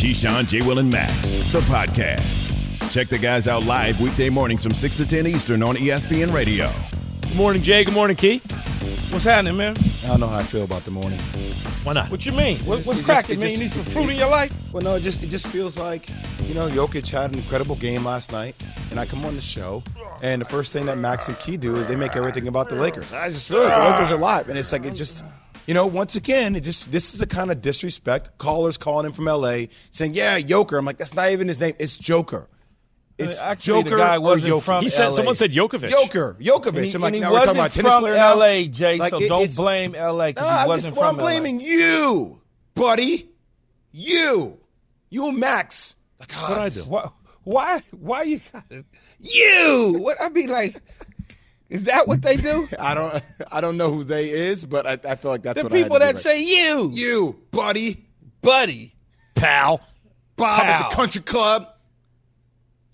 Keyshawn, J. Will, and Max, the podcast. Check the guys out live weekday mornings from 6 to 10 Eastern on ESPN Radio. Good morning, Jay. Good morning, Key. What's happening, man? I don't know how I feel about the morning. Why not? What you mean? What, what's just- cracking, it man? just- you need some fruit in your life? Well, no, it just it just feels like you know Jokic had an incredible game last night, and I come on the show, and the first thing that Max and Key do is they make everything about the Lakers. I just feel like the Lakers are live, and it's like it just. You know, once again, it just this is the kind of disrespect. Callers calling in from LA saying, "Yeah, Joker." I'm like, that's not even his name. It's Joker. It's Actually, the guy wasn't Jokic. from He said LA. someone said Djokovic. Joker, Djokovic. And he, I'm like, and he now we're talking wasn't about tennis from player now? LA, Jay. Like, so it- don't it's- blame LA because No, he I'm wasn't just, well, from I'm blaming you, buddy. You, you and Max. Like, What ah, I do? LA. Why? Why? Why you got? You? What? I be like, is that what they do? I don't, I don't know who they is, but I, I feel like that's the what I had people that right. say you, you, buddy, buddy. Pal. Bob at the country club.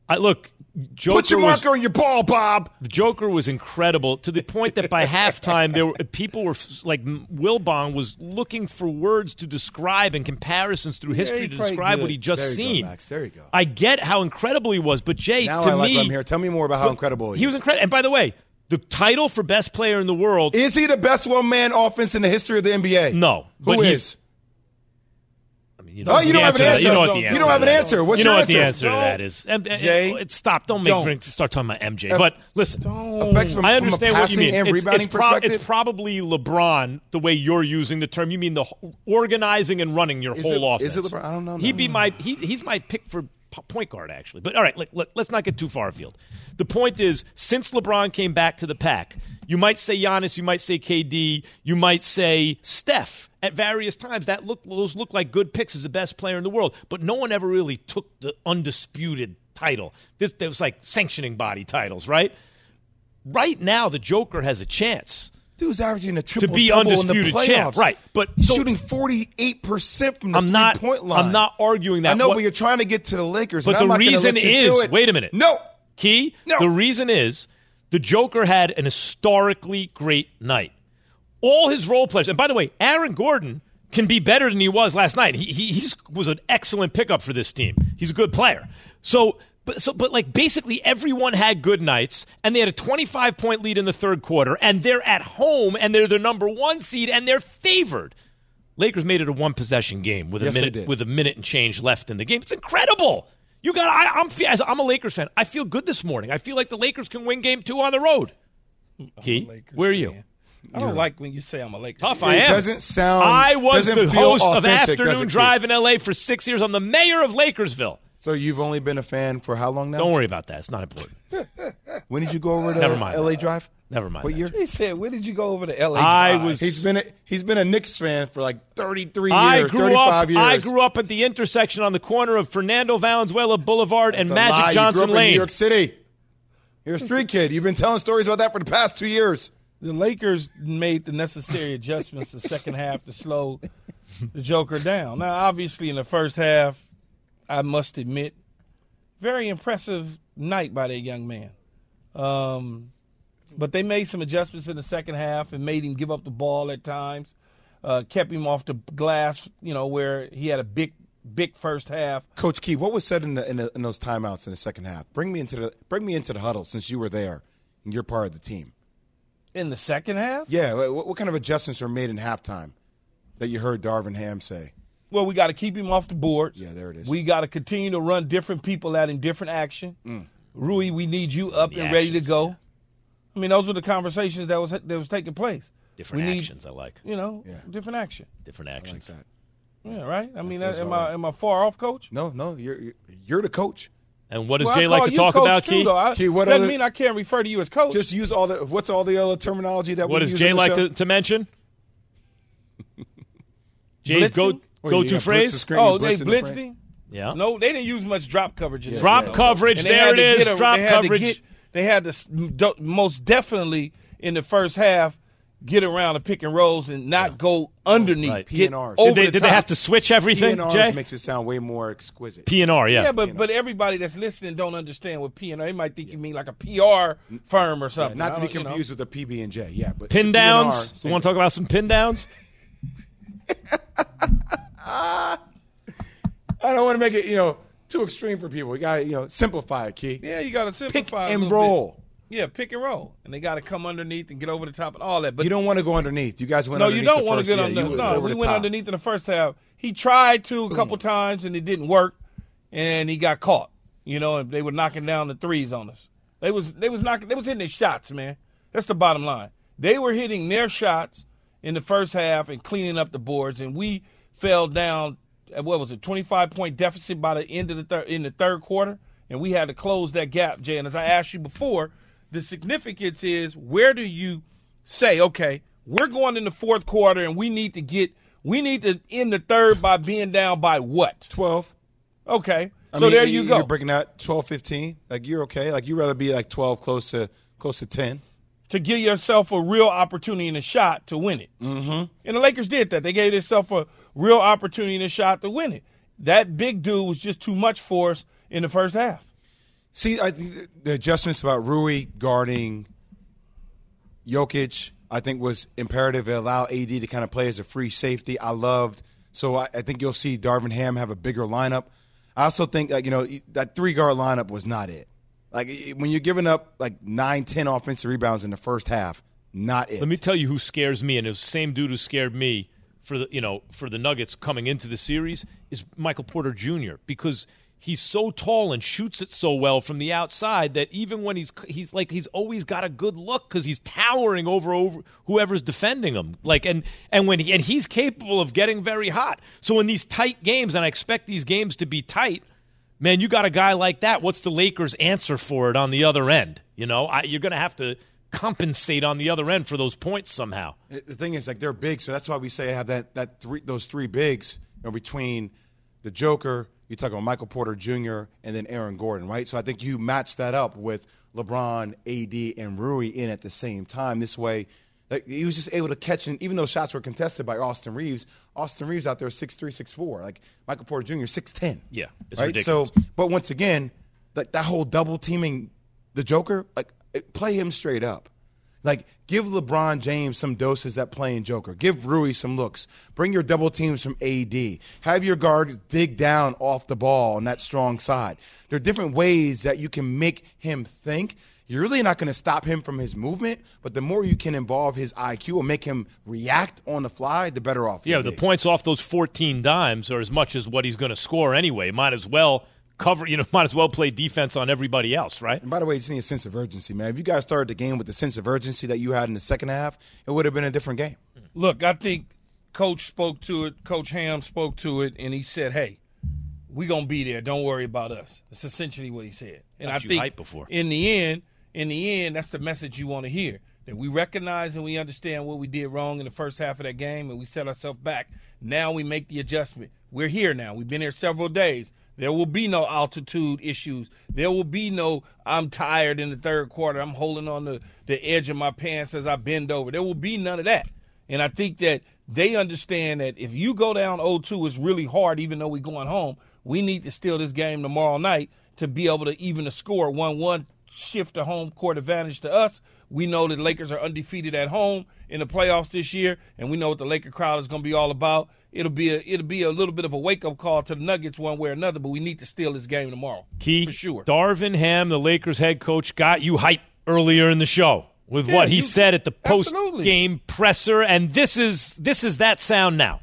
I look. Joker Put your was, marker on your ball, Bob. The Joker was incredible to the point that by halftime, there were, people were like Wilbon was looking for words to describe and comparisons through history he to describe good. what he just There you go, seen. Max. There you go. I get how incredible he was, but Jay, Now to I like me, what I'm here. Tell me more about how incredible he, he was is. incredible. And by the way, the title for best player in the world, Is he the best one-man offense in the history of the NBA? no, Who but is? I mean, you know Oh, you don't have an answer. You know what the answer? You don't have an answer. What's you your know what answer? the answer to Don't. that is. And, and- Jay, and- stop! Don't make don't. drink, start talking about MJ. Uh, but listen, Effects from, I from a understand what you mean. and It's, rebounding it's, pro- perspective. it's probably LeBron the way you're using the term. You mean the organizing and running your Is whole it- offense? is it LeBron? I don't know. He'd be my he, he's my pick for p- point guard actually. But all right, let, let, let's not get too far afield. The point is, since LeBron came back to the pack, you might say Giannis, you might say KD, you might say Steph. At various times, that look those look like good picks as the best player in the world. But no one ever really took the undisputed title. This there was like sanctioning body titles, right? Right now, the Joker has a chance. Dude's averaging a triple be double in the undisputed champ, right, but so- shooting forty eight percent from the I'm not. point line. I'm not arguing that. I know, What- but you're trying to get to the Lakers. But the reason is, wait a minute. No, Key, No. the reason is the Joker had an historically great night. All his role players, and by the way, Aaron Gordon can be better than he was last night. He, he was an excellent pickup for this team. He's a good player. So, but so, but like basically everyone had good nights, and they had a 25 point lead in the third quarter, and they're at home, and they're the number one seed, and they're favored. Lakers made it a one possession game with a Yes, they minute with a minute and change left in the game. It's incredible. You got. I, I'm. As I'm a Lakers fan. I feel good this morning. I feel like the Lakers can win Game Two on the road. Key, where are you? fan. I don't like when you say I'm a Lakers. Tough. fan. I It am. doesn't sound- I was the host of Afternoon Drive in L.A. for six years. I'm the mayor of Lakersville. So you've only been a fan for how long now? Don't worry about that. It's not important. When did you go over to Never mind LA that. Drive? Never mind What that. year? He said, "Where did you go over to LA?" I Drive?" was- He's been a, he's been a Knicks fan for like 33 years, grew 35 up. years. I grew up at the intersection on the corner of Fernando Valenzuela Boulevard That's and a Magic lie. Johnson you grew up Lane. in New York City. You're a street kid. You've been telling stories about that for the past two years. the Lakers made the necessary adjustments the second half to slow the Joker down. Now, obviously, in the first half, I must admit, very impressive night by that young man. Um, but they made some adjustments in the second half and made him give up the ball at times. Uh, kept him off the glass, you know, where he had a big, big first half. Coach Key, what was said in, the, in, the, in those timeouts in the second half? Bring me into the bring me into the huddle since you were there and you're part of the team. In the second half? Yeah, what, what kind of adjustments were made in halftime that you heard Darvin Ham say? Well, we got to keep him off the boards. Yeah, there it is. We got to continue to run different people at him, different action. Mm. Rui, we need you up The and ready to go. I mean, those were the conversations that was that was taking place. Different we need, actions. I like You know, Yeah. different action. different I like actions. that. Yeah, right. I mean, am all I am I far off, coach? No, no, you're you're, you're the coach. And what does Well, Jay like to you talk coach about, too, Key? though. I, Key, what doesn't other- mean I can't refer to you as coach. Just use all the what's all the other terminology that What we does use Jay on the like show? to, to mention? Jay's go Blitzing? go-to got phrase. blitz the screen, oh, you they blitz in the blitzed frame. him. Yeah. No, they didn't use much drop coverage. In this Drop game. coverage, And there had it to is, get a- drop they coverage. get- they had to most definitely in the first half get around the pick and rolls and not go underneath. Right. Get PNRs. over Did they, the did they have to switch everything, PNRs Jay? makes it sound way more exquisite. PNR, yeah. Yeah, but but everybody that's listening don't understand what P and They might think you mean like a PR firm or Yeah, something. not to be don't- you know. confused with a PB and J. Yeah, but pin downs. PNR, You want to talk about some pin downs? I don't want to make it, you know, too extreme for people. You got to, you know, simplify it, Key. Yeah, you got to simplify Pick and roll. Bit. Yeah, pick and roll, and they got to come underneath and get over the top and all that. But you don't want to go underneath. You guys went no, you don't want to get yeah, under. No, we went top. underneath in the first half. He tried to a mm. couple times and it didn't work, and he got caught. You know, and they were knocking down the threes on us. They was they was knocking they was hitting their shots, man. That's the bottom line. They were hitting their shots in the first half and cleaning up the boards, and we fell down. At what was it? Twenty five point deficit by the end of the third in the third quarter, and we had to close that gap, Jay. And as I asked you before, the significance is where do you say, okay, we're going in the fourth quarter, and we need to get we need to end the third by being down by what? 12. Okay, I so mean, there you go. You're breaking out 12, 15. Like, you're okay. Like, you'd rather be like 12, close to close to 10. to give yourself a real opportunity and a shot to win it. Mm-hmm. And the Lakers did that. They gave themselves a real opportunity and a shot to win it. That big dude was just too much for us in the first half. See, I the adjustments about Rui guarding Jokic, I think was imperative. It allowed AD to kind of play as a free safety. I loved. So I, I think you'll see Darvin Ham have a bigger lineup. I also think like you know that three guard lineup was not it. Like when you're giving up like nine, ten offensive rebounds in the first half, not it. Let me tell you who scares me, and it the same dude who scared me for the you know for the Nuggets coming into the series is Michael Porter Jr. because he's so tall and shoots it so well from the outside that even when he's he's like he's always got a good look because he's towering over over whoever's defending him. Like and and when he, and he's capable of getting very hot. So in these tight games, and I expect these games to be tight. Man, you got a guy like that. What's the Lakers' answer for it on the other end? You know, I, you're to have to compensate on the other end for those points somehow. The thing is, like they're big, so that's why we say I have that that three those three bigs you know, between the Joker. You talk about Michael Porter Jr. and then Aaron Gordon, right? So I think you match that up with LeBron, AD, and Rui in at the same time. This way, like, he was just able to catch, and even though shots were contested by Austin Reaves, Austin Reaves out there six three, six four, like Michael Porter Jr. six ten. Yeah, it's right. ridiculous. So, but once again, like that whole double teaming the Joker, like play him straight up. Like, give LeBron James some doses that playing Joker. Give Rui some looks. Bring your double teams from AD. Have your guards dig down off the ball on that strong side. There are different ways that you can make him think. You're really not going to stop him from his movement, but the more you can involve his IQ and make him react on the fly, the better off. Yeah, the be. points off those 14 dimes are as much as what he's going to score anyway. Might as well cover, you know, might as well play defense on everybody else, right? And by the way, you just need a sense of urgency, man. If you guys started the game with the sense of urgency that you had in the second half, it would have been a different game. Look, I think Coach spoke to it. Coach Ham spoke to it, and he said, "Hey, we're gonna be there. Don't worry about us." That's essentially what he said. And Got I you think hyped before. in the end, in the end, that's the message you want to hear. That we recognize and we understand what we did wrong in the first half of that game, and we set ourselves back. Now we make the adjustment. We're here now. We've been here several days. There will be no altitude issues. There will be no I'm tired in the third quarter. I'm holding on the, the edge of my pants as I bend over. There will be none of that. And I think that they understand that if you go down 0-2, it's really hard, even though we're going home. We need to steal this game tomorrow night to be able to even the score 1-1, shift the home court advantage to us. We know that Lakers are undefeated at home in the playoffs this year, and we know what the Laker crowd is going to be all about. It'll be a it'll be a little bit of a wake up call to the Nuggets one way or another, but we need to steal this game tomorrow. Key, for sure. Darvin Ham, the Lakers head coach, got you hyped earlier in the show with Yeah, what he you- said at the post game presser, and this is this is that sound now.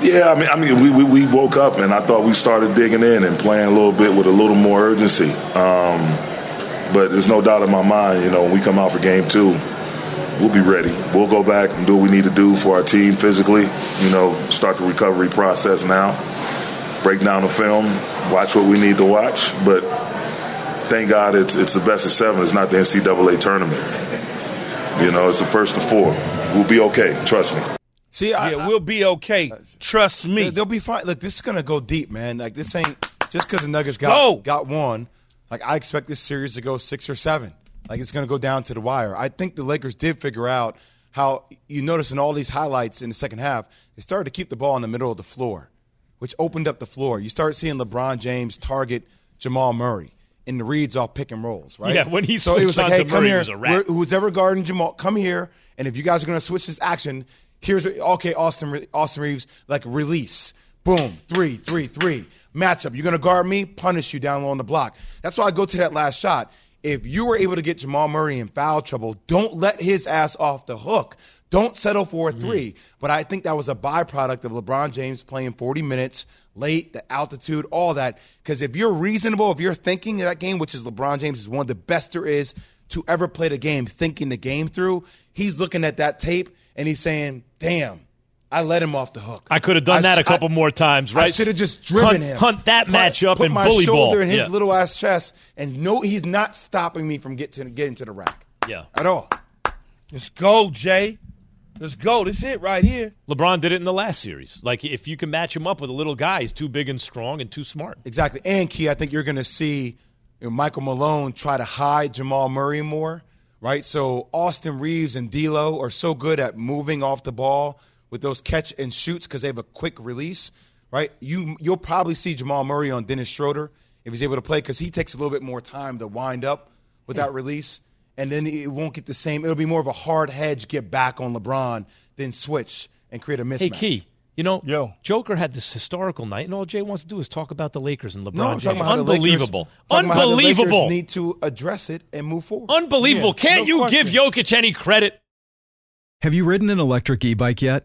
Yeah, I mean, I mean, we, we, we woke up and I thought we started digging in and playing a little bit with a little more urgency. Um, but there's no doubt in my mind, you know, when we come out for game two, we'll be ready. We'll go back and do what we need to do for our team physically. You know, start the recovery process now, break down the film, watch what we need to watch. But thank God it's it's the best of seven. It's not the NCAA tournament. You know, it's the first of four. We'll be okay. Trust me. See, I, Yeah, we'll be okay. Trust me. They- They'll be fine. Look, this is gonna go deep, man. Like this ain't just because the Nuggets got Go. got one. Like I expect this series to go six or seven. Like it's gonna go down to the wire. I think the Lakers did figure out how you notice in all these highlights in the second half, they started to keep the ball in the middle of the floor, which opened up the floor. You start seeing LeBron James target Jamal Murray. In the reads off pick and rolls, right? Yeah, when he so it was like, hey, come Murray, here. was a wrap. We're- who's ever guarding Jamal, come here. And if you guys are going to switch this action, here's okay, Austin, Austin Reaves, like release. Boom, three, three, three. Matchup. You're going to guard me, punish you down low on the block. That's why I go to that last shot. If you were able to get Jamal Murray in foul trouble, don't let his ass off the hook. Don't settle for a Mm. three. But I think that was a byproduct of LeBron James playing 40 minutes late, the altitude, all that. Because if you're reasonable, if you're thinking that game, which is LeBron James is one of the best there is to ever play the game, thinking the game through, he's looking at that tape and he's saying, damn. I let him off the hook. I could have done I that a couple I- more times, right? I should have just driven hunt, him. Hunt that Put- matchup put my shoulder in his yeah. little ass chest, and no, he's not stopping me from get to, getting to the rack yeah. at all. Let's go, Jay. Let's go. This it right here. LeBron did it in the last series. Like if you can match him up with a little guy, he's too big and strong and too smart. Exactly. And Key, I think you're going to see you know, Michael Malone try to hide Jamal Murray more, right? So Austin Reaves and D'Lo are so good at moving off the ball with those catch and shoots because they have a quick release, right? You you'll probably see Jamal Murray on Dennis Schroeder if he's able to play because he takes a little bit more time to wind up with that release, and then it won't get the same. It'll be more of a hard hedge get back on LeBron than switch and create a mismatch. Hey, Key, you know, Yo. Joker had this historical night, and all Jay wants to do is talk about the Lakers and LeBron No, James. talking about the Lakers- Unbelievable. talking about how the Lakers Unbelievable. need to address it and move forward. Unbelievable. Yeah, Can't no you give question. Jokic any credit? Have you ridden an electric e bike yet?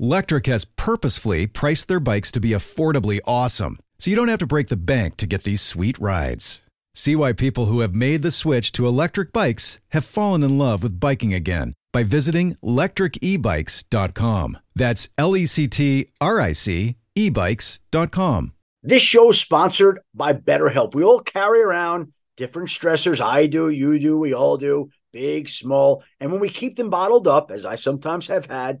Lectric has purposefully priced their bikes to be affordably awesome, so you don't have to break the bank to get these sweet rides. See why people who have made the switch to electric bikes have fallen in love with biking again by visiting lectricebikes.com. That's L E C T R I C ebikes.com. This show is sponsored by BetterHelp. We all carry around different stressors. I do, you do, we all do, big, small. And when we keep them bottled up, as I sometimes have had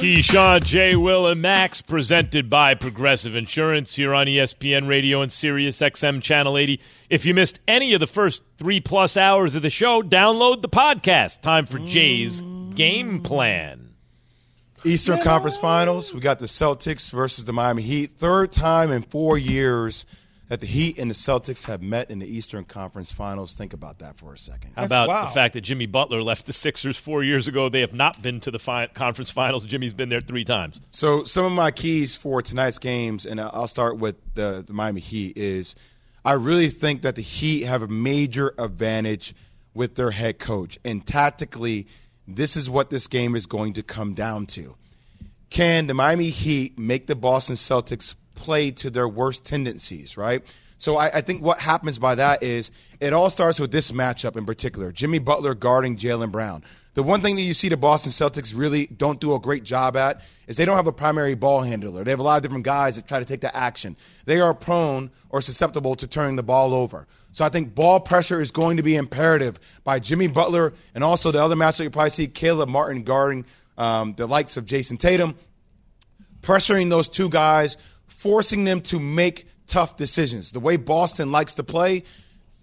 Keyshawn, J. Will, and Max, presented by Progressive Insurance here on ESPN Radio and Sirius XM Channel 80. If you missed any of the first three plus hours of the show, download the podcast. Time for Jay's game plan. Eastern Conference Finals. We got the Celtics versus the Miami Heat. Third time in four years that the Heat and the Celtics have met in the Eastern Conference Finals. Think about that for a second. How about wow. the fact that Jimmy Butler left the Sixers four years ago? They have not been to the fi- conference finals. Jimmy's been there three times. So some of my keys for tonight's games, and I'll start with the, the Miami Heat, is I really think that the Heat have a major advantage with their head coach. And tactically, this is what this game is going to come down to. Can the Miami Heat make the Boston Celtics play to their worst tendencies, right? So I, I think what happens by that is it all starts with this matchup in particular Jimmy Butler guarding Jaylen Brown. The one thing that you see the Boston Celtics really don't do a great job at is they don't have a primary ball handler. They have a lot of different guys that try to take the action. They are prone or susceptible to turning the ball over. So I think ball pressure is going to be imperative by Jimmy Butler and also the other matchup you probably see Caleb Martin guarding um, the likes of Jayson Tatum pressuring those two guys, forcing them to make tough decisions. The way Boston likes to play,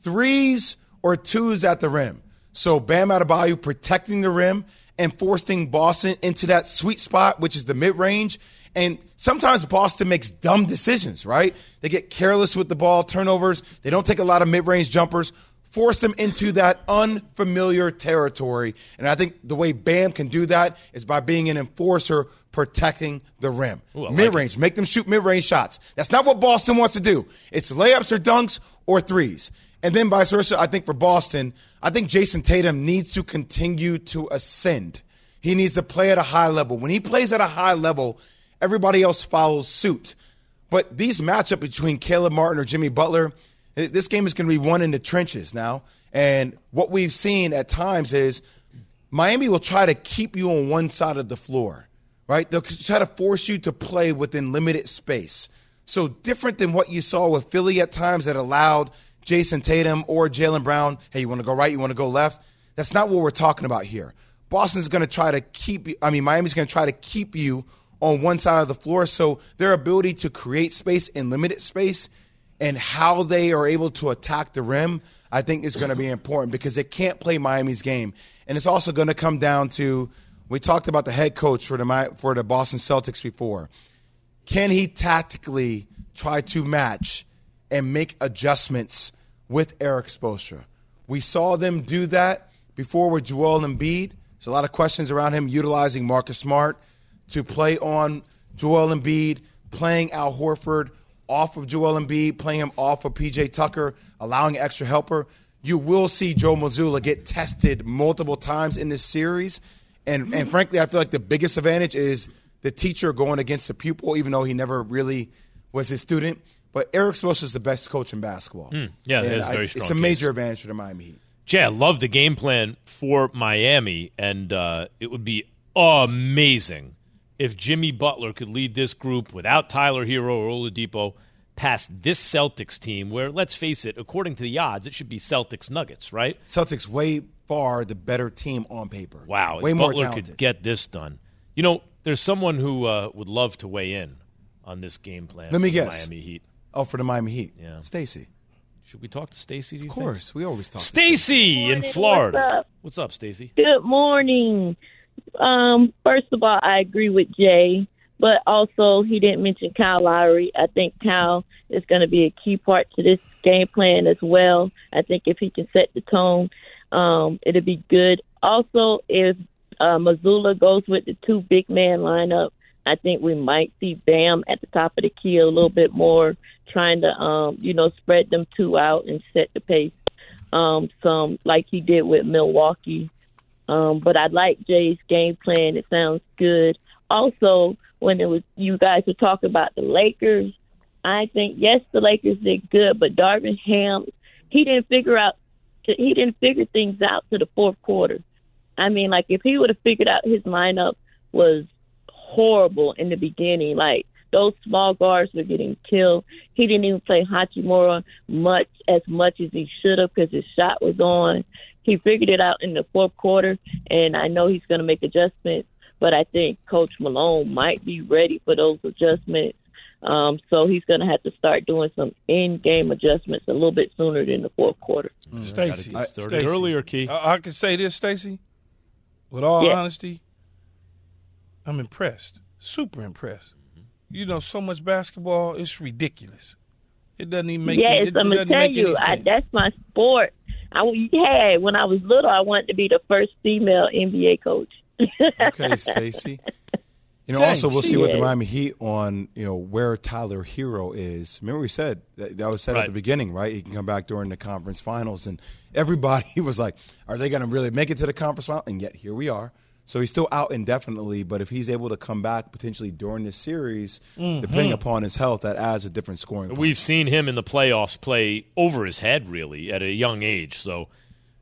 threes or twos at the rim. So Bam Adebayo protecting the rim and forcing Boston into that sweet spot, which is the mid range. And sometimes Boston makes dumb decisions, right? They get careless with the ball, turnovers. They don't take a lot of mid range jumpers. Force them into that unfamiliar territory. And I think the way Bam can do that is by being an enforcer protecting the rim. Ooh, mid like range, make them shoot mid range shots. That's not what Boston wants to do. It's layups or dunks or threes. And then vice versa, I think for Boston, I think Jayson Tatum needs to continue to ascend. He needs to play at a high level. When he plays at a high level, everybody else follows suit. But these matchup between Caleb Martin or Jimmy Butler, this game is going to be won in the trenches now. And what we've seen at times is Miami will try to keep you on one side of the floor, right? They'll try to force you to play within limited space. So different than what you saw with Philly at times that allowed Jayson Tatum or Jaylen Brown, hey, you want to go right, you want to go left? That's not what we're talking about here. Boston's going to try to keep you, I mean, Miami's going to try to keep you on one side of the floor. So their ability to create space in limited space and how they are able to attack the rim, I think is going to be important because they can't play Miami's game. And it's also going to come down to we talked about the head coach for the for the Boston Celtics before. Can he tactically try to match and make adjustments with Erik Spoelstra? We saw them do that before with Joel Embiid. There's a lot of questions around him utilizing Marcus Smart to play on Joel Embiid, playing Al Horford off of Joel Embiid, playing him off of PJ Tucker, allowing extra helper. You will see Joe Mazzulla get tested multiple times in this series. And, and frankly, I feel like the biggest advantage is the teacher going against the pupil, even though he never really was his student. But Erik Spoelstra is the best coach in basketball. Mm, yeah, I, very strong. It's a case. major advantage for the Miami Heat. Jay, I love the game plan for Miami, and uh, it would be amazing if Jimmy Butler could lead this group without Tyler Herro or Oladipo past this Celtics team, where let's face it, according to the odds, it should be Celtics Nuggets, right? Celtics way far the better team on paper. Wow, way if more Butler talented. could get this done. You know, there's someone who uh, would love to weigh in on this game plan. Let me for the guess. Miami Heat. Oh, for the Miami Heat. Yeah. Stacy. Should we talk to Stacy? Of course, we always talk. Stacy in Florida. what's up? What's up, Stacy? Good morning. Um, first of all, I agree with Jay, but also he didn't mention Kyle Lowry. I think Kyle is going to be a key part to this game plan as well. I think if he can set the tone, um, it'll be good. Also, if uh, Mazzulla goes with the two big man lineup, I think we might see Bam at the top of the key a little bit more, trying to um, you know spread them two out and set the pace. Um, some like he did with Milwaukee. Um, but I like Jay's game plan. It sounds good. Also, when it was you guys were talking about the Lakers, I think yes, the Lakers did good, but Darvin Ham, he didn't figure out, he didn't figure things out to the fourth quarter. I mean, like if he would have figured out his lineup was horrible in the beginning, like those small guards were getting killed. He didn't even play Hachimura much as much as he should have because his shot was on. He figured it out in the fourth quarter, and I know he's going to make adjustments. But I think Coach Malone might be ready for those adjustments. Um, so he's going to have to start doing some in-game adjustments a little bit sooner than the fourth quarter. Stacy, Stacy, earlier, Key. I, I can say this, Stacy. With all Yeah. honesty, I'm impressed. Super impressed. You know, so much basketball, it's ridiculous. It doesn't even make. yes, it, it I'm gonna doesn't tell make you, I, sense. that's my sport. I had when I was little. I wanted to be the first female NBA coach. Okay, Stacy. You know, James. also we'll see what the Miami Heat on you know where Tyler Herro is. Remember we said that, that was said Right. at the beginning, right? He can come back during the conference finals, and everybody was like, "Are they going to really make it to the conference final?" And yet here we are. So he's still out indefinitely, but if he's able to come back potentially during this series, Mm-hmm. depending upon his health, that adds a different scoring. We've seen him in the playoffs play over his head, really, at a young age. So,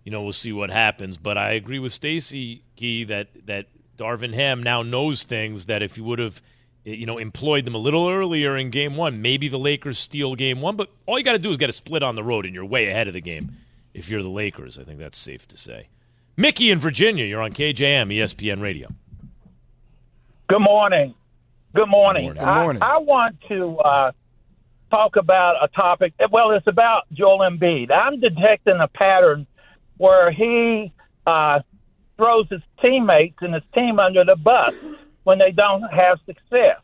you know, we'll see what happens. But I agree with Stacy Key that that Darvin Ham now knows things that if he would have, you know, employed them a little earlier in Game One, maybe the Lakers steal Game One. But all you got to do is get a split on the road, and you're way ahead of the game. If you're the Lakers, I think that's safe to say. Mickey in Virginia, you're on KJM ESPN Radio. Good morning. Good morning. Good morning. Good morning. I, I want to uh, talk about a topic. Well, it's about Joel Embiid. I'm detecting a pattern where he uh, throws his teammates and his team under the bus when they don't have success.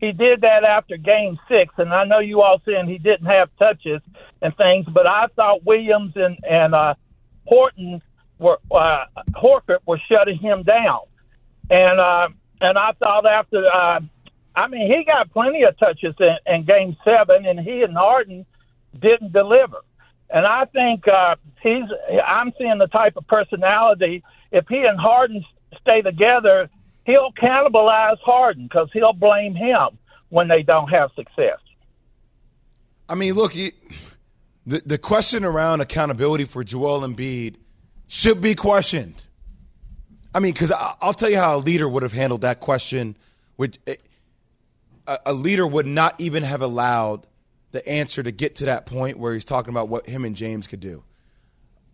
He did that after Game Six, and I know you all saying he didn't have touches and things, but I thought Williams and and uh, Horton were uh, Horford was shutting him down, and uh, and I thought after, uh, I mean, he got plenty of touches in, in Game Seven, and he and Harden didn't deliver. And I think uh, he's. I'm seeing the type of personality. If he and Harden stay together, he'll cannibalize Harden because he'll blame him when they don't have success. I mean, look, the the question around accountability for Joel Embiid should be questioned. I mean, because I'll tell you how a leader would have handled that question. Which eh, a, a leader would not even have allowed the answer to get to that point where he's talking about what him and James could do.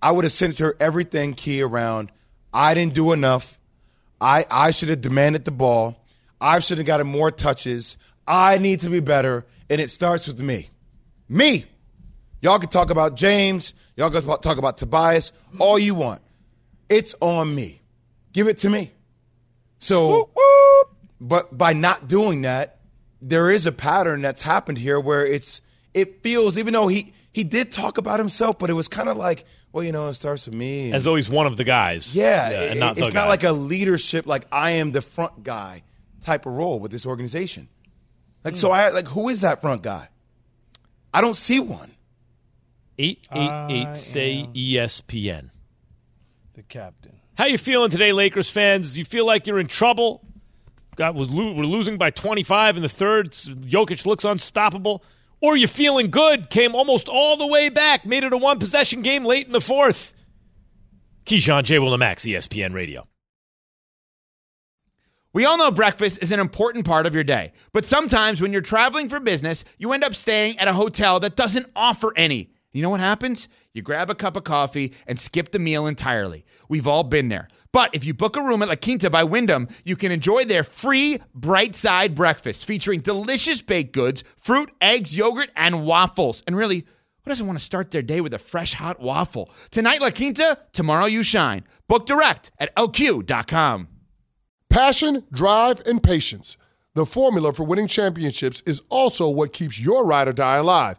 I would have sent her everything key around. I didn't do enough. I I should have demanded the ball. I should have gotten more touches. I need to be better, and it starts with me. Me. Y'all can talk about James. Y'all can talk about Tobias. All you want. It's on me. Give it to me. So, whoop, whoop. but by not doing that, there is a pattern that's happened here where it's it feels even though he he did talk about himself, but it was kind of like, well, you know, it starts with me. As though he's one of the guys. Yeah, it, not it's guy. not like a leadership, like I am the front guy type of role with this organization. Like, so hmm. I like, who is that front guy? I don't see one. Eight eight eight say ESPN. The captain. How you feeling today, Lakers fans? You feel like you're in trouble? Got we're losing by 25 in the third. Jokic looks unstoppable. Or you feeling good? Came almost all the way back, made it a one possession game late in the fourth. Keyshawn J. Will Max, ESPN Radio. We all know breakfast is an important part of your day, but sometimes when you're traveling for business, you end up staying at a hotel that doesn't offer any. You know what happens? You grab a cup of coffee and skip the meal entirely. We've all been there. But if you book a room at La Quinta by Wyndham, you can enjoy their free bright side breakfast featuring delicious baked goods, fruit, eggs, yogurt, and waffles. And really, who doesn't want to start their day with a fresh hot waffle? Tonight, La Quinta, tomorrow, you shine. Book direct at lq.com. Passion, drive, and patience. The formula for winning championships is also what keeps your ride or die alive.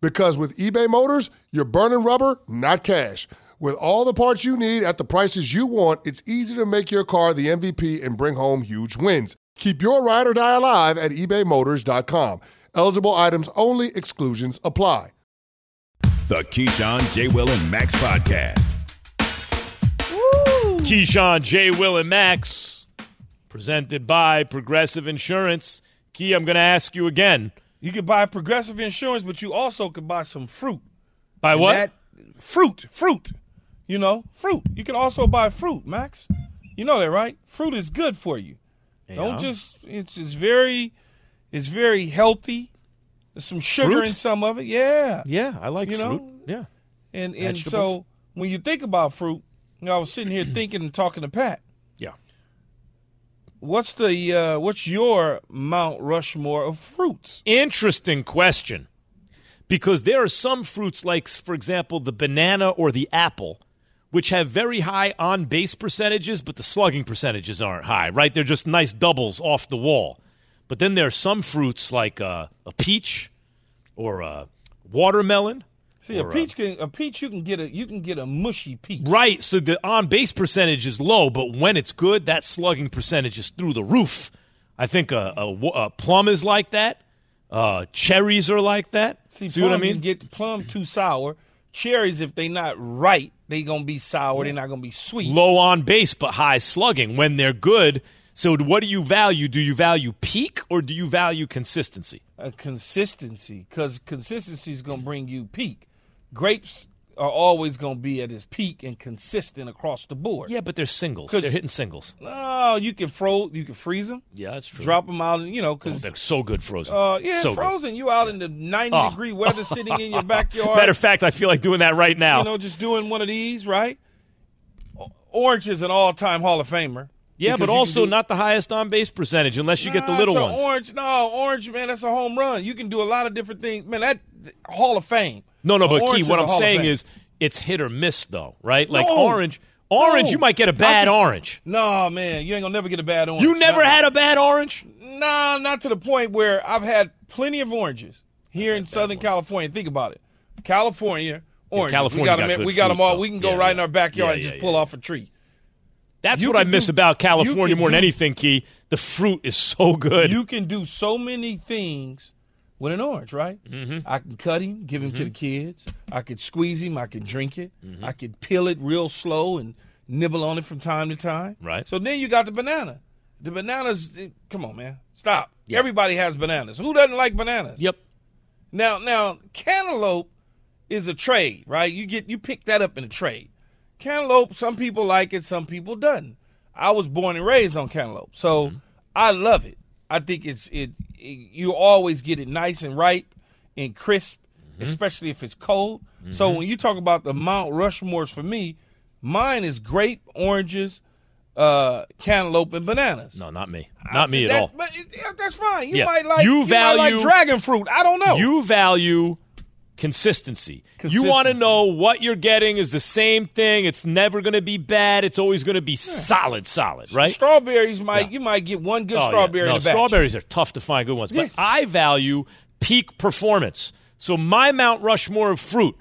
Because with eBay Motors, you're burning rubber, not cash. With all the parts you need at the prices you want, it's easy to make your car the MVP and bring home huge wins. Keep your ride or die alive at ebaymotors.com. Eligible items only, exclusions apply. The Keyshawn, J. Will, and Max podcast. Woo! Keyshawn, J. Will, and Max, presented by Progressive Insurance. Key, I'm going to ask you again. You could buy Progressive Insurance, but you also could buy some fruit. Buy And what? that- fruit, fruit. You know, fruit. You can also buy fruit, Max. You know that, right? Fruit is good for you. Don't just. It's it's very, it's very healthy. There's some sugar Fruit? in some of it. Yeah. Yeah, I like You fruit. know? yeah. And and Vegetables? so when you think about fruit, you know, I was sitting here thinking and talking to Pat. What's the uh, what's your Mount Rushmore of fruits? Interesting question. Because there are some fruits, like, for example, the banana or the apple, which have very high on base percentages, but the slugging percentages aren't high, right? They're just nice doubles off the wall. But then there are some fruits, like uh, a peach or a watermelon. See, a or, peach can a peach you can get a you can get a mushy peach. Right. So the on base percentage is low, but when it's good, that slugging percentage is through the roof. I think a, a, a plum is like that. Uh, cherries are like that. See, See what I mean? can get plum too sour. Cherries, if they not right, they gonna be sour. They're not gonna be sweet. Low on base, but high slugging. When they're good, so what do you value? Do you value peak or do you value consistency? A consistency, because consistency is gonna bring you peak. Grapes are always gonna be at his peak and consistent across the board. Yeah, but they're singles. They're hitting singles. Oh, you can froze, you can freeze them, Yeah, that's true. drop them out, and you know, Oh, because they're so good frozen. uh, yeah, so good. frozen. You out in the ninety Oh. degree weather, sitting in your backyard. Matter of fact, I feel like doing that right now. you know, just doing one of these, right? Orange is an all-time Hall of Famer. Yeah, but also do- not the highest on base percentage unless you get the little so ones. Orange, no, orange, man, that's a home run. You can do a lot of different things, man. That Hall of Fame. No, no, but Orange Key, what I'm saying is it's hit or miss, though, right? Like No. orange, orange, No. you might get a bad orange. No, man, you ain't gonna never get a bad orange. You never had a bad orange? Nah, not to the point where I've had plenty of oranges here in Southern California. Think about it, California oranges. California we got, got them. We got them all. though. We can go Yeah, right in our backyard Yeah, and just yeah, pull yeah. off a tree. That's You what I miss do- about California more than do- anything, Key. The fruit is so good. You can do so many things with an orange, right? Mm-hmm. I can cut him, give him to the mm-hmm. kids. I could squeeze him. I could drink it. Mm-hmm. I could peel it real slow and nibble on it from time to time. Right. So then you got the banana. The bananas. Come on, man, stop. Yeah. Everybody has bananas. Who doesn't like bananas? Yep. Now, now, cantaloupe is a trade, right? You get you pick that up in a trade. Cantaloupe, some people like it, some people doesn't. I was born and raised on cantaloupe, so mm-hmm. I love it. I think it's it, it- You always get it nice and ripe and crisp, especially if it's cold. So when you talk about the Mount Rushmores for me, mine is grape, oranges, uh, cantaloupe, and bananas. No, not me. Not me at all. But it- that's fine. You Yeah. might like You might like value- dragon fruit. I don't know. You value consistency. You want to know what you're getting is the same thing. It's never going to be bad. It's always going to be solid, solid, right? Strawberries might you might get one good Oh, yeah. strawberry No, in a batch. strawberries are tough to find good ones, but Yeah. I value peak performance. So my Mount Rushmore of fruit,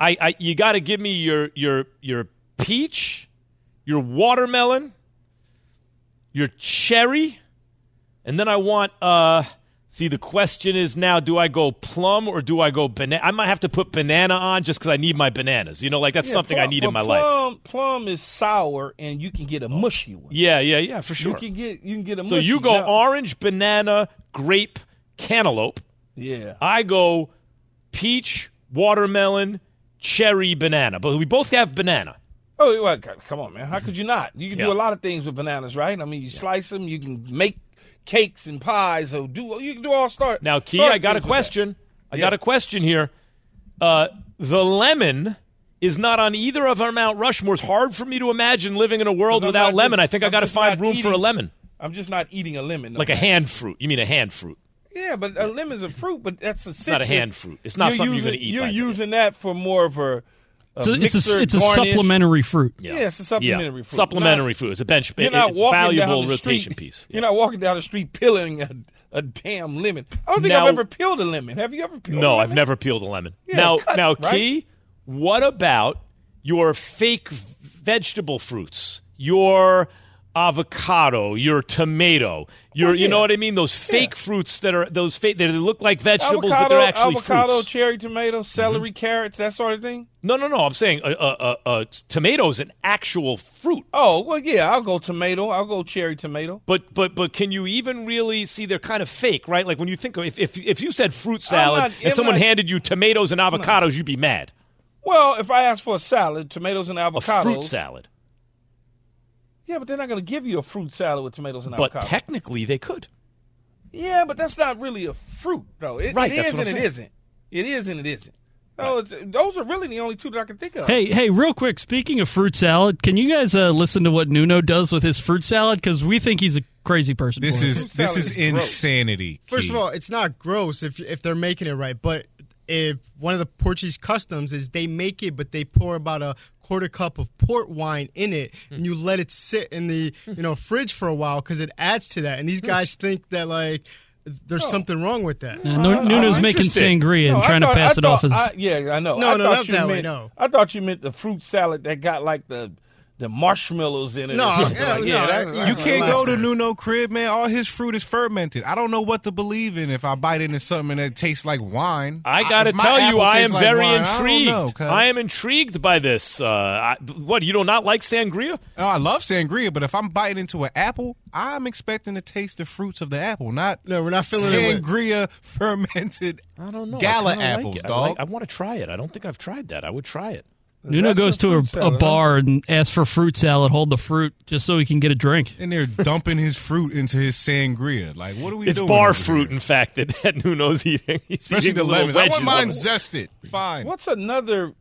I, I you got to give me your your your peach, your watermelon, your cherry, and then I want uh see the question is now do I go plum or do I go banana? I might have to put banana on just cuz I need my bananas. You know, like that's Yeah, something I plum- need in my well, life. plum, Plum is sour, and you can get a mushy one. Yeah, yeah, yeah, for sure. You can get you can get a mushy. So you go Now- orange, banana, grape, cantaloupe. Yeah. I go peach, watermelon, cherry, banana. But we both have banana. Oh, well, come on, man. How could you not? You can Yeah. do a lot of things with bananas, right? I mean, you slice them. You can make cakes and pies. Or do you can do all start. Now, Key, sort I got a things with that. question. I Yeah. got a question here. Uh, the lemon is not on either of our Mount Rushmores. Hard for me to imagine living in a world without not lemon. just- I think I I'm got to find room for a lemon, I'm just not eating a lemon. no like a hand fruit. You mean a hand fruit? Yeah, but a lemon's a fruit, but that's a citrus. not a hand fruit. It's not You're something you're using- gonna eat You're using that for more of a, a It's a, it's a, it's a supplementary fruit. Yeah, it's a supplementary yeah. fruit. Supplementary Not- fruit. It's a bench. You're not a walking valuable down the rotation street, piece. You're not walking down the street peeling a, a damn lemon. I don't think Now- I've ever peeled a lemon. Have you ever peeled? a No. I've never peeled a lemon. Yeah, now, cut, now, right? Key, what about your fake vegetable fruits? Your avocado, your tomato, your, Oh, you know what I mean? Those fake fruits that are those fake that look like vegetables, avocado, but they're actually avocado, fruits. Mm-hmm. cherry tomato, mm-hmm. celery, carrots, that sort of thing. No, no, no. I'm saying a, a, a, a tomato is an actual fruit. Oh well, yeah, I'll go tomato. I'll go cherry tomato. But but but can you even really see they're kind of fake, right? Like when you think of if if, if you said fruit salad not- and someone not- handed you tomatoes and avocados, you'd be mad. Well, if I ask for a salad, tomatoes and avocados, A fruit salad. Yeah, but they're not going to give you a fruit salad with tomatoes and But avocados. technically they could. yeah, but that's not really a fruit, though. It, Right, it that's what and I'm it saying. isn't. It is and it isn't. No, it's, those are really the only two that I can think of. Hey, hey, real quick. Speaking of fruit salad, can you guys uh, listen to what Nuno does with his fruit salad? Because we think he's a crazy person. This for it. is this is insanity. First of all, it's not gross if if they're making it right, but if one of the Portuguese customs is they make it, but they pour about a quarter cup of port wine in it, and you let it sit in the you know fridge for a while because it adds to that. And these guys think that like there's something wrong with that. Uh, Nu- Nuno's I'm making sangria and No, trying thought- to pass I it off as. I- yeah, I know. No, I no, not you that way, no. I thought you meant the fruit salad that got like the the marshmallows in it. No, yeah, like, no, yeah, that- you You can't go to Nuno crib, man. All his fruit is fermented. I don't know what to believe in if I bite into something that tastes like wine. I got to if my tell you, I am like very wine, I don't intrigued. know. I am intrigued by this. Uh, I, what you do not like sangria? No, I love sangria, but if I'm biting into an apple, I'm expecting to taste the fruits of the apple, not No, we're not filling it sangria fermented. I don't know. Gala kinda like apples, it. I, dog. like- I want to try it. I don't think I've tried that. I would try it. Nuno goes to a, salad, a huh? bar and asks for fruit salad, hold the fruit, just so he can get a drink. and they're dumping his fruit into his sangria. Like, what are we It's doing? bar fruit, here? in fact, that, that Nuno's eating. He's especially eating the lemons. I want wedges mine zested. Fine. What's another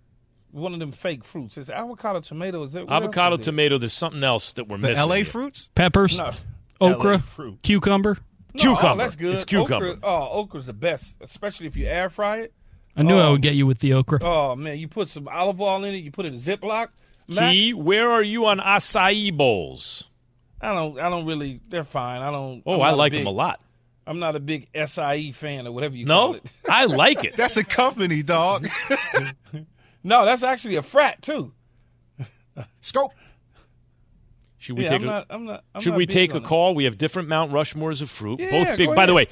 one of them fake fruits. Is avocado tomato. Is it Avocado, is it? tomato. There's something else that we're The missing. LA here. fruits? Peppers, No. okra, fruit. cucumber. No, oh, Cucumber. Oh, that's good. It's cucumber. Okra, oh, okra's the best, especially if you air fry it. I knew I Oh. would get you with the okra. Oh man, you put some olive oil in it. You put it in a Ziploc. Max, Key, where are you on acai bowls? I don't. I don't really. They're fine. I don't. Oh, I'm I like big, them a lot. I'm not a big SIE fan or whatever you call it. No. I like it. That's a company, dog. no, that's actually a frat too. Scope. Should we Yeah, take I'm a, not- I'm not- I'm Should not we take a on it. call? We have different Mount Rushmores of fruit. Yeah, both big. go By the way.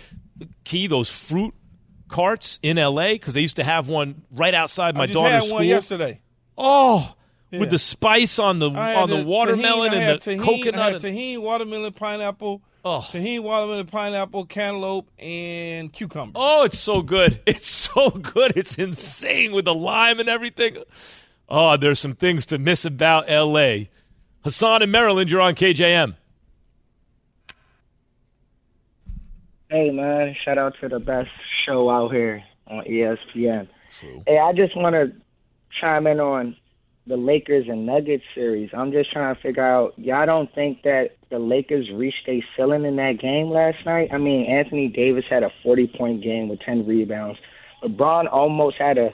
Key those fruit carts in L.A. because they used to have one right outside my I just daughter's had school. one yesterday. Oh, Yeah. with the spice on the I on the, watermelon tahini, and the tahini, coconut. I had tahini, watermelon, pineapple. Oh. Tahini, watermelon, pineapple, cantaloupe, and cucumber. Oh, it's so good. It's so good. It's insane with the lime and everything. Oh, there's some things to miss about L.A. Hassan in Maryland, you're on KJM. Hey man, shout out to the best show out here on ESPN. Hey, I just want to chime in on the Lakers and Nuggets series. I'm just trying to figure out, y'all don't think that the Lakers reached a ceiling in that game last night? I mean, Anthony Davis had a 40 point game with 10 rebounds. LeBron almost had a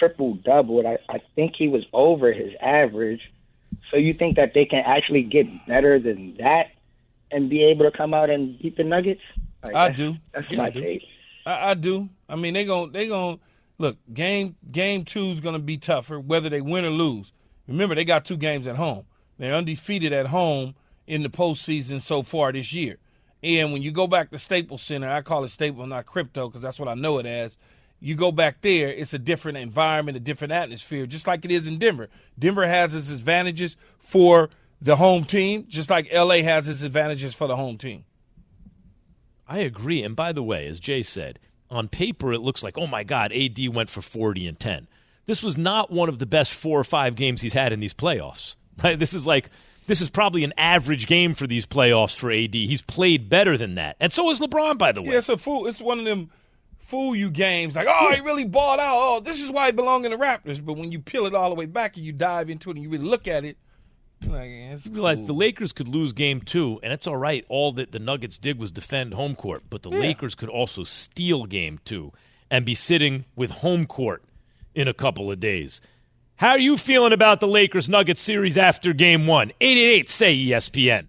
triple double. I, I think he was over his average. So you think that they can actually get better than that and be able to come out and beat the Nuggets? Like, I that's- do. That's Yeah, my I do. take. I, I do. I mean, they gon' they gon' look. Game game two is gonna be tougher, whether they win or lose. Remember, they got two games at home. They're undefeated at home in the postseason so far this year. And when you go back to Staples Center, I call it Staples, not Crypto, because that's what I know it as. You go back there, it's a different environment, a different atmosphere, just like it is in Denver. Denver has its advantages for the home team, just like LA has its advantages for the home team. I agree. And by the way, as Jay said, on paper it looks like, oh my God, AD went for 40 and 10. This was not one of the best four or five games he's had in these playoffs. Right? This is like this is probably an average game for these playoffs for AD. He's played better than that. And so is LeBron, by the way. Yeah, it's a fool. It's one of them fool you games. Like, oh, he really balled out. Oh, this is why he belong in the Raptors. But when you peel it all the way back and you dive into it and you really look at it, like, You realize cool. the Lakers could lose game two, and it's all right. All that the Nuggets did was defend home court, but the Yeah. Lakers could also steal game two and be sitting with home court in a couple of days. How are you feeling about the Lakers Nuggets series after game one? 888 say ESPN.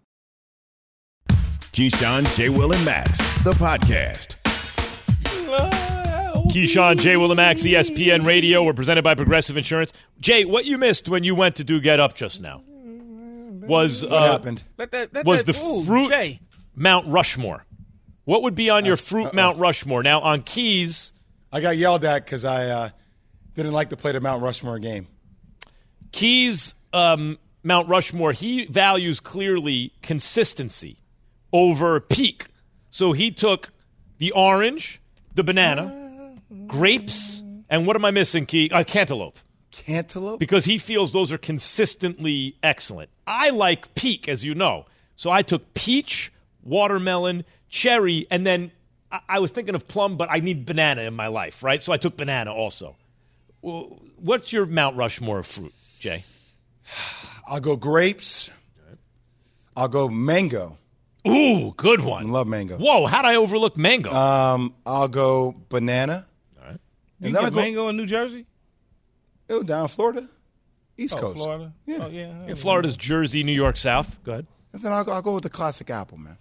Keyshawn, J. Will, and Max, the podcast. Keyshawn, Jay Max, ESPN Radio. We're presented by Progressive Insurance. Jay, what you missed when you went to do Get Up just now was What uh, happened? Let that, let was the fool, fruit Jay. Mount Rushmore. What would be on your fruit Mount Rushmore? Now on keys, I got yelled at because I uh, didn't like to play the Mount Rushmore game. Keys um, Mount Rushmore, he values clearly consistency over peak. So he took the orange, the banana, grapes, and what am I missing, Key? Uh, cantaloupe. Cantaloupe? Because he feels those are consistently excellent. I like peak, as you know. So I took peach, watermelon, cherry, and then I, I was thinking of plum, but I need banana in my life, right? So I took banana also. Well, What's your Mount Rushmore of fruit, Jay? I'll go grapes. I'll go mango. Ooh, good one. I love mango. Whoa, how'd I overlook mango? Um, I'll go banana. All right. You And get go mango in New Jersey? oh, down Florida, East Oh, Coast. Florida. Yeah. Oh, yeah. Yeah, Florida's Jersey, New York, South. Go ahead. And then I'll, go- I'll go with the classic apple, man.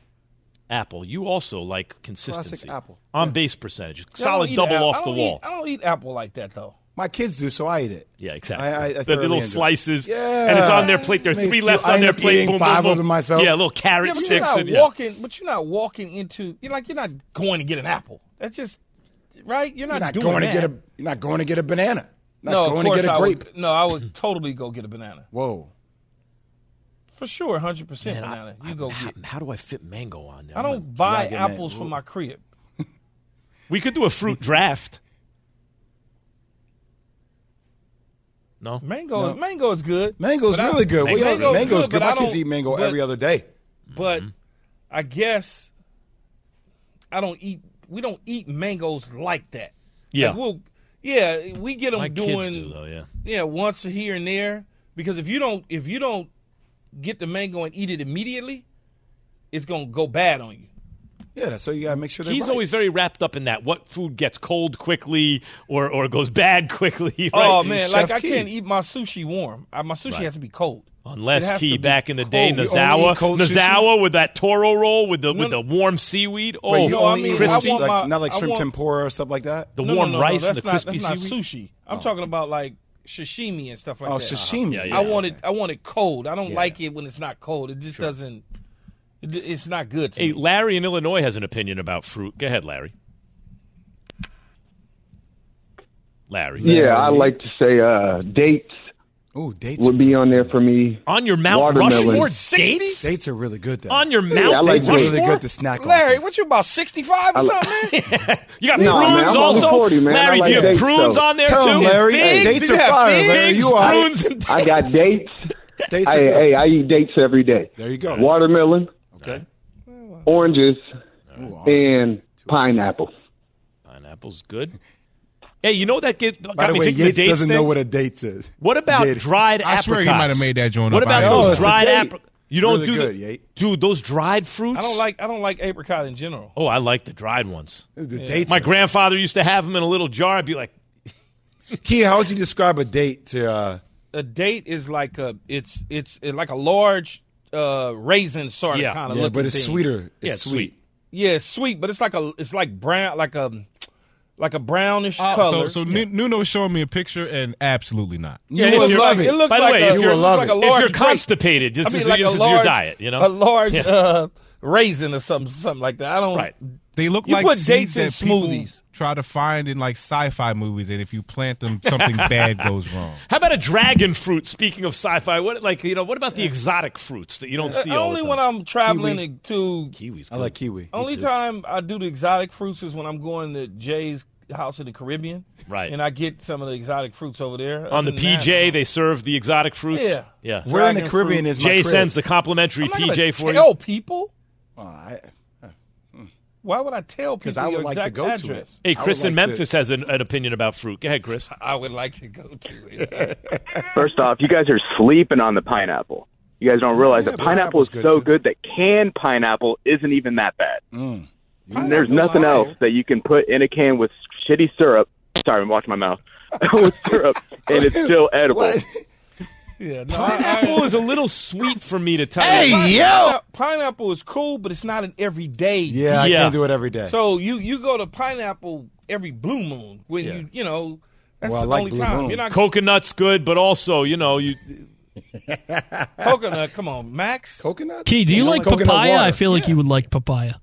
Apple. You also like consistency. Classic apple. On base percentage. Solid double apple. off the wall. Eat, I don't eat apple like that though. My kids do, so I eat it. Yeah, exactly. I, I, I the, little it. slices, Yeah. and it's on their plate. There are three left I on their plate. Boom, five boom, of them myself. Yeah, little carrot Yeah, sticks. and, yeah. walking, but you're not walking into. You're like you're not going to get an apple. That's just right. You're not, You're not going that. to get a. You're not going to get a banana. Not no, of going to get a I grape. Would, no, I would totally go get a banana Whoa. for sure, hundred percent Man, I- banana. You go How, get. how do I fit mango on there? I don't buy apples for my crib. We could do a fruit draft. No, Mango, No. mango is good. Mango's but I- really good. We all- Mango's mango's good, good. My kids eat mango but- every other day. But Mm-hmm. I guess I don't eat. We don't eat mangoes like that. Yeah. Like we'll, yeah, we get them My kids doing. do, though, yeah. yeah, once here and there. Because if you don't, if you don't get the mango and eat it immediately, it's gonna go bad on you. Yeah, so you gotta make sure they're He's right. always very wrapped up in that. What food gets cold quickly or, or goes bad quickly? Oh man, Chef like I can't eat my sushi warm. My sushi Right. has to be cold. Unless has Key back in the day, cold. You only Nozawa, Nozawa with that Toro roll with the with the warm seaweed. Oh, Wait, you no, I mean, eat I crispy, want like, my- not like shrimp want- tempura or stuff like that. the No, no, warm no, no, rice and that's the not, crispy that's seaweed. not sushi. I'm oh. talking about like sashimi and stuff like Oh, that. sashimi. Yeah, yeah. I want it. I want it cold. I don't Yeah. like it when it's not cold. It just doesn't. It, it's not good to Hey, me. Larry in Illinois has an opinion about fruit. Go ahead, Larry. Larry. Yeah, I like to say uh, dates Ooh, dates would be on there for me. On your Mount Watermelon. Rushmore, 60? dates? Dates are really good. Then. On your Yeah, Mount I like dates are really good to snack on. Larry, on. what you about sixty five or something? man? You got No, man, prunes I'm also? 40, man. Larry, like do you have dates, prunes though. on there Tell too? him, Larry. Figs? Dates are got fire, figs? Larry. You all right? prunes and I got dates. Dates are Hey, good. hey, I eat dates every day. There you go. Watermelon, Okay. oranges, Ooh, and pineapple. Pineapple's good. Hey, you know that get, got By the me way, thinking Yates the dates doesn't thing? know what a date is. What about Yates. dried I apricots? swear he might have made that joint What up. about I- No, those it's a dried date. apricots? You don't Really do good, the, Yate. dude those dried fruits. I don't like. I don't like apricot in general. Oh, I like the dried ones. The dates. My are- grandfather used to have them in a little jar. I'd be like, Key, how would you describe a date to? Uh, A date is like a. It's it's like a large uh, raisin sort of Yeah. kind of yeah, looking but it's thing. sweeter. It's Yeah, sweet. sweet. Yeah, it's sweet, but it's like a. It's like brown, like a, like a brownish Uh, color. so, so Nu- Nuno showing me a picture, and absolutely not. Yeah, if will you're- love like, it. it looks By the like way, a, if you're- love like it. a if you're constipated, this I mean, is, like this a is large, your diet. You know, a large Yeah. uh, raisin or something, something like that. I don't. right. They look You like put seeds dates in that people smoothies. Try to find in like sci-fi movies, and if you plant them, something bad goes wrong. How about a dragon fruit? Speaking of sci-fi, what like you know? What about the exotic fruits that you don't see Uh, all only the when? I'm traveling Kiwi. to. Kiwis. I like kiwi. Only time I do the exotic fruits is when I'm going to Jay's house in the Caribbean. Right. And I get some of the exotic fruits over there. on the Other than that, PJ, they serve the exotic fruits. Yeah. yeah. Where in the Caribbean fruit. is my Jay crib? sends the complimentary I'm not PJ for tell you. people. Oh, I, Why would I tell because people I would your like to exact go to address? it. Hey, Chris in like to- Memphis has an, an opinion about fruit. Go ahead, Chris. I would like to go to it. First off, you guys are sleeping on the pineapple. You guys don't realize Yeah, that pineapple is pineapple's so good, too. good that canned pineapple isn't even that bad. Mm. And there's nothing fire. else that you can put in a can with shitty syrup. Sorry, I'm watching my mouth. with syrup, and it's still edible. What? Yeah, no, Pineapple I, is a little sweet for me to tell Hey, you. I, yo! pineapple, pineapple is cool, but it's not an everyday. Yeah, I can't do it every day. So you you go to pineapple every blue moon when Yeah. you you know that's Well, the like only Blue time Moon. you're not Coconut's good, but also, you know, you coconut. Come on, Max. Coconut? Key, do you know like coconut papaya? water. I feel like you would like papaya.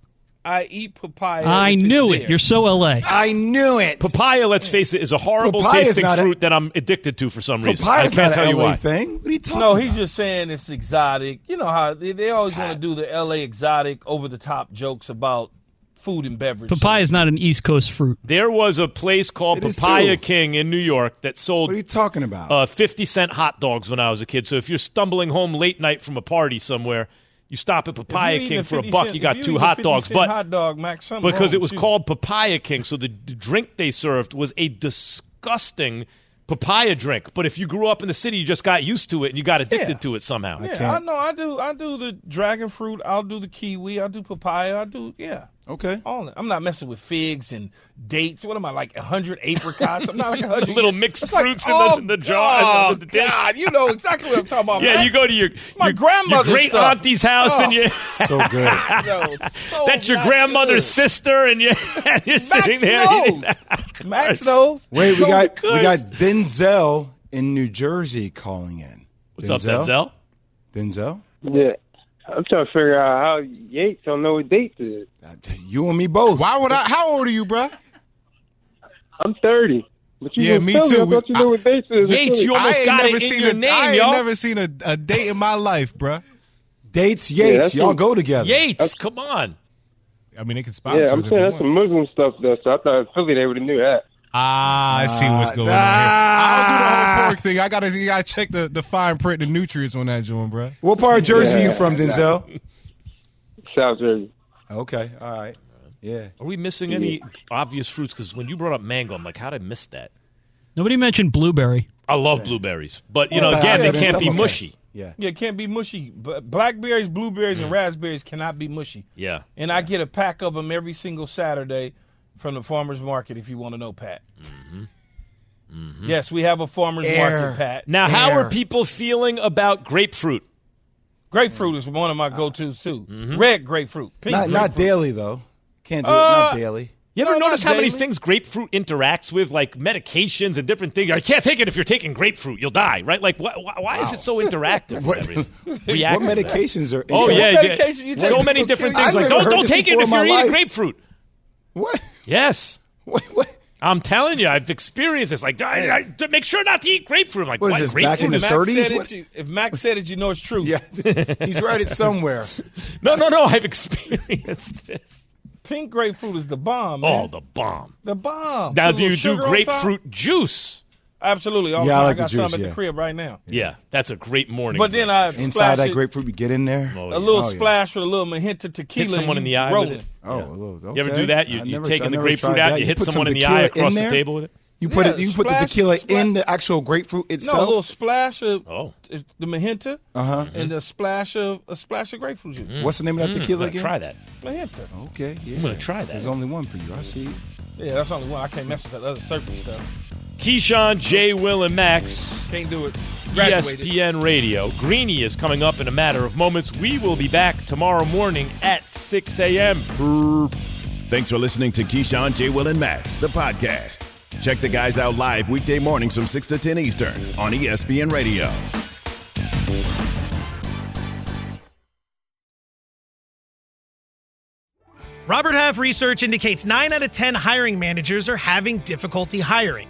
I eat papaya. I if it's knew there. it. You're so LA. I knew it. papaya. Let's face it, is a horrible Papaya's tasting not a- fruit that I'm addicted to for some reason. Papaya's I can't not tell an you LA why. thing. What are you talking No, about? he's just saying it's exotic. You know how they, they always want to do the L.A. exotic, over the top jokes about food and beverage. Papaya is not an East Coast fruit. There was a place called It is Papaya too. King in New York that sold What are you talking about? uh, 50 cent hot dogs when I was a kid. So if you're stumbling home late night from a party somewhere, you stop at Papaya King for a buck, cent- you got you two hot dogs. But hot dog, Max, because wrong it was with you. called Papaya King, so the drink they served was a disgusting papaya drink. But if you grew up in the city, you just got used to it and you got addicted Yeah. to it somehow. Yeah, I know. I do. I do the dragon fruit. I'll do the kiwi. I'll do papaya. I do. Yeah. Okay. All I'm not messing with figs and dates. What am I like? hundred apricots? I'm not like hundred Little mixed It's like, fruits in oh, the, in the jar. Oh, in the dish. God, you know exactly what I'm talking about. Yeah, man. you go to your, my your, grandmother's your great stuff. auntie's house Oh. and you So good. Yo, so that's your grandmother's good. sister and you and you're sitting Max there. knows. Max knows. Wait, we So got we got Denzel in New Jersey calling in. What's up, Denzel? Denzel? Yeah. I'm trying to figure out how Yates don't know what dates is. You and me both. Why would I? How old are you, bruh? I'm 30. But you Yeah, me telling too. I thought you knew what dates is. Yates, you almost I got never it in seen your a, name, I ain't yo. never seen a, a date in my life, bruh. Dates Yates. that's Y'all what- go together. Yates, come on. I mean, they can sponsor Yeah, I'm saying that's some Muslim stuff, though, so I thought Philly they would have knew that. Ah, I see what's going on here. I don't do the whole pork thing. I gotta, you gotta check the, the fine print, the nutrients on that joint, bro. What part of Jersey Yeah, you from, Denzel? South Jersey. Okay, all right. Yeah. Are we missing any obvious fruits? Because when you brought up mango, I'm like, how did I miss that? Nobody mentioned blueberry. I love blueberries, but you know, again, they can't be okay. mushy. Yeah. Yeah, it can't be mushy. But blackberries, blueberries, and raspberries cannot be mushy. Yeah. And I get a pack of them every single Saturday from the farmers market. If you want to know, Pat. Mm-hmm. Mm-hmm. Yes, we have a farmers Air. market, Pat. Now, how are people feeling about grapefruit? Grapefruit is one of my uh, go-tos too. Mm-hmm. Red grapefruit, pink Not not daily though. Can't do it. Uh, Not daily. You ever No, notice how many things grapefruit interacts with, like medications and different things? I can't take it if you're taking grapefruit, you'll die, right? Like, why, why, why is it so interactive? What, what React medications are? Oh yeah, What yeah. medication you so many different I've things. Like, don't don't take it if you're eating life. grapefruit. What? Yes, What? What? I'm telling you, I've experienced this. Like, I, I, to make sure not to eat grapefruit. I'm like, What is what, this, back in grapefruit? the If Max 30s? said it, you, if Max said it, you know it's true. Yeah, he's right. It's somewhere. No, no, no. I've experienced this. Pink grapefruit is the bomb, man. Oh, the bomb. the bomb. Now, do you do grapefruit juice? Top. Absolutely. All the Yeah, I like the got juice, some at yeah. the crib right now. Yeah, that's a great morning. But then I Inside that it, grapefruit, you get in there. Oh, a little Oh, yeah. splash with a little Mijenta tequila. hit someone in the you eye rolling. with it. Oh, Yeah. a little, You ever do that? You, I you taking the grapefruit out, that. you hit put someone in the tequila eye across in the table with it. You put Yeah, it. You put the tequila splash- in the actual grapefruit itself. No, a little splash of Oh. the Mijenta Uh huh. and a splash of a splash of grapefruit juice. What's the name of that Mm, tequila again? try that. Mijenta. Okay, yeah. I'm gonna try that. There's only one for you. I see. Yeah, that's only one. I can't mess with that other surface stuff. Keyshawn, J. Will, and Max. Can't do it. Graduated. ESPN Radio. Greeny is coming up in a matter of moments. We will be back tomorrow morning at 6 a.m. Thanks for listening to Keyshawn, J. Will, and Max, the podcast. Check the guys out live weekday mornings from 6 to 10 Eastern on ESPN Radio. Robert Half research indicates 9 out of 10 hiring managers are having difficulty hiring.